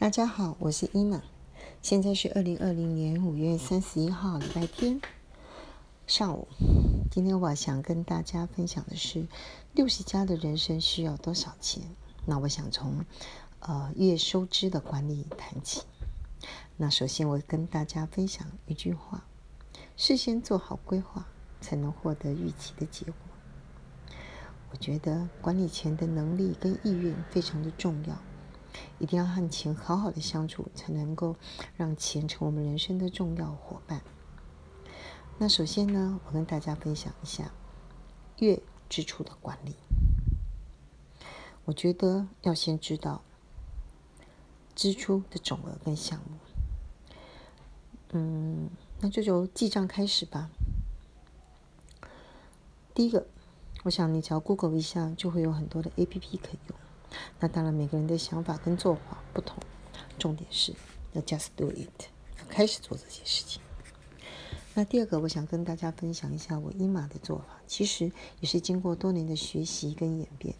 大家好，我是伊玛，现在是二零二零年五月三十一号礼拜天上午。今天我想跟大家分享的是六十家的人生需要多少钱？那我想从呃月收支的管理谈起。那首先我跟大家分享一句话：事先做好规划，才能获得预期的结果。我觉得管理钱的能力跟意愿非常的重要。一定要和钱好好的相处，才能够让钱成为我们人生的重要伙伴。那首先呢，我跟大家分享一下月支出的管理。我觉得要先知道支出的总额跟项目。嗯，那就由记账开始吧。第一个，我想你只要 Google 一下，就会有很多的 A P P 可以用。那当然，每个人的想法跟做法不同。重点是要 just do it，要开始做这些事情。那第二个，我想跟大家分享一下我英玛的做法，其实也是经过多年的学习跟演变。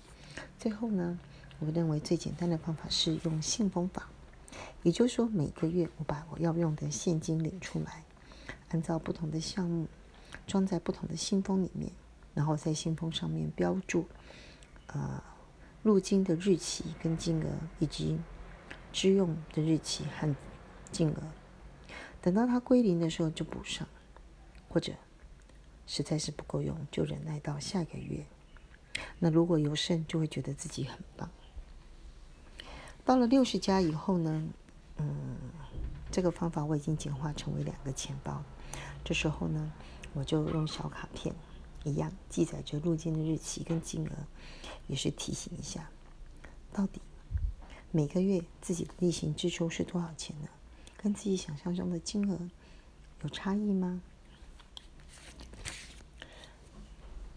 最后呢，我认为最简单的方法是用信封法，也就是说，每个月我把我要用的现金领出来，按照不同的项目装在不同的信封里面，然后在信封上面标注，呃。入金的日期跟金额，以及支用的日期和金额，等到它归零的时候就补上，或者实在是不够用，就忍耐到下个月。那如果有剩，就会觉得自己很棒。到了六十家以后呢，嗯，这个方法我已经简化成为两个钱包。这时候呢，我就用小卡片。一样记载着入金的日期跟金额，也是提醒一下，到底每个月自己的例行支出是多少钱呢？跟自己想象中的金额有差异吗？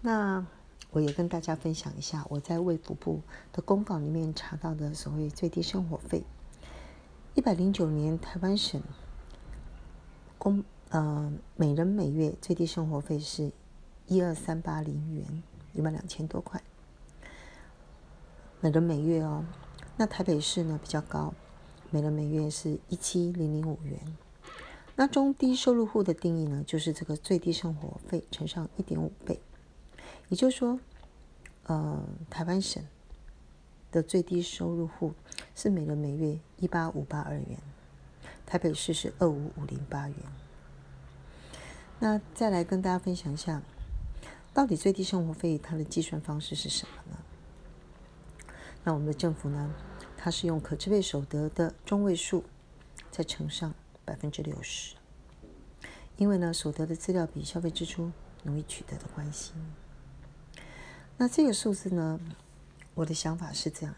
那我也跟大家分享一下，我在卫福部的公告里面查到的所谓最低生活费，一百零九年台湾省公呃每人每月最低生活费是。一二三八零元，一万两千多块，每人每月哦。那台北市呢比较高，每人每月是一七零零五元。那中低收入户的定义呢，就是这个最低生活费乘上一点五倍，也就是说，呃，台湾省的最低收入户是每人每月一八五八二元，台北市是二五五零八元。那再来跟大家分享一下。到底最低生活费它的计算方式是什么呢？那我们的政府呢，它是用可支配所得的中位数再乘上百分之六十，因为呢所得的资料比消费支出容易取得的关系。那这个数字呢，我的想法是这样，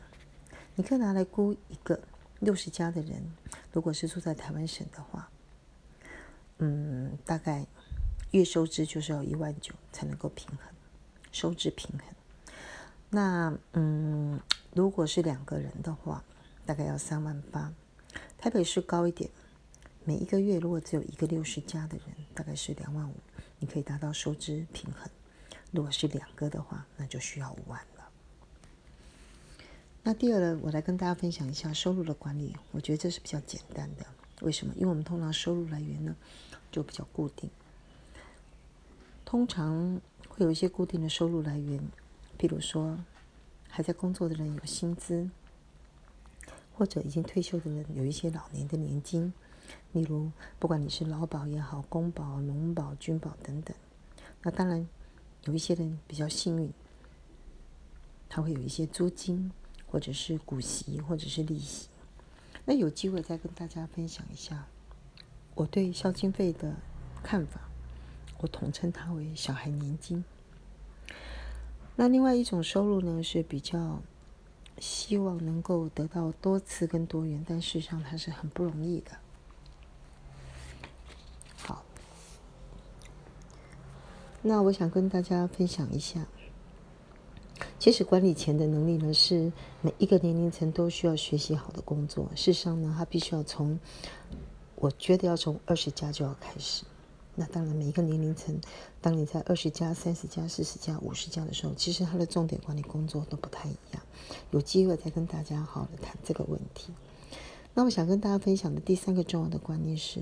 你可以拿来估一个六十家的人，如果是住在台湾省的话，嗯，大概。月收支就是要一万九才能够平衡，收支平衡。那嗯，如果是两个人的话，大概要三万八。台北市高一点，每一个月如果只有一个六十加的人，大概是两万五，你可以达到收支平衡。如果是两个的话，那就需要五万了。那第二呢，我来跟大家分享一下收入的管理，我觉得这是比较简单的。为什么？因为我们通常收入来源呢，就比较固定。通常会有一些固定的收入来源，比如说还在工作的人有薪资，或者已经退休的人有一些老年的年金。例如，不管你是劳保也好，公保、农保、军保等等。那当然有一些人比较幸运，他会有一些租金，或者是股息，或者是利息。那有机会再跟大家分享一下我对孝金费的看法。我统称它为小孩年金。那另外一种收入呢，是比较希望能够得到多次跟多元，但事实上它是很不容易的。好，那我想跟大家分享一下，其实管理钱的能力呢，是每一个年龄层都需要学习好的工作。事实上呢，它必须要从，我觉得要从二十加就要开始。那当然，每一个年龄层，当你在二十加、三十加、四十加、五十加的时候，其实它的重点管理工作都不太一样。有机会再跟大家好好的谈这个问题。那我想跟大家分享的第三个重要的观念是，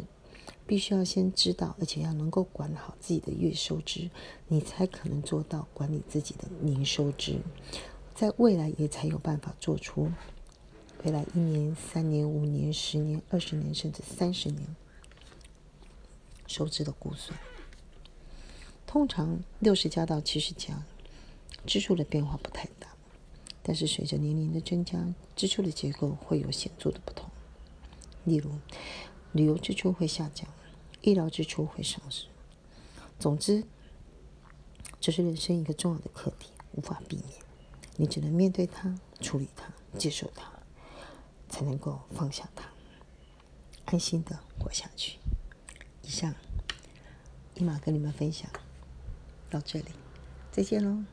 必须要先知道，而且要能够管好自己的月收支，你才可能做到管理自己的年收支，在未来也才有办法做出未来一年、三年、五年、十年、二十年，甚至三十年收支的估算。通常六十加到七十加，支出的变化不太大，但是随着年龄的增加，支出的结构会有显著的不同。例如，旅游支出会下降，医疗支出会上升。总之，这是人生一个重要的课题，无法避免，你只能面对它、处理它、接受它，才能够放下它，安心的活下去。以上，立马跟你们分享。到这里，再见喽。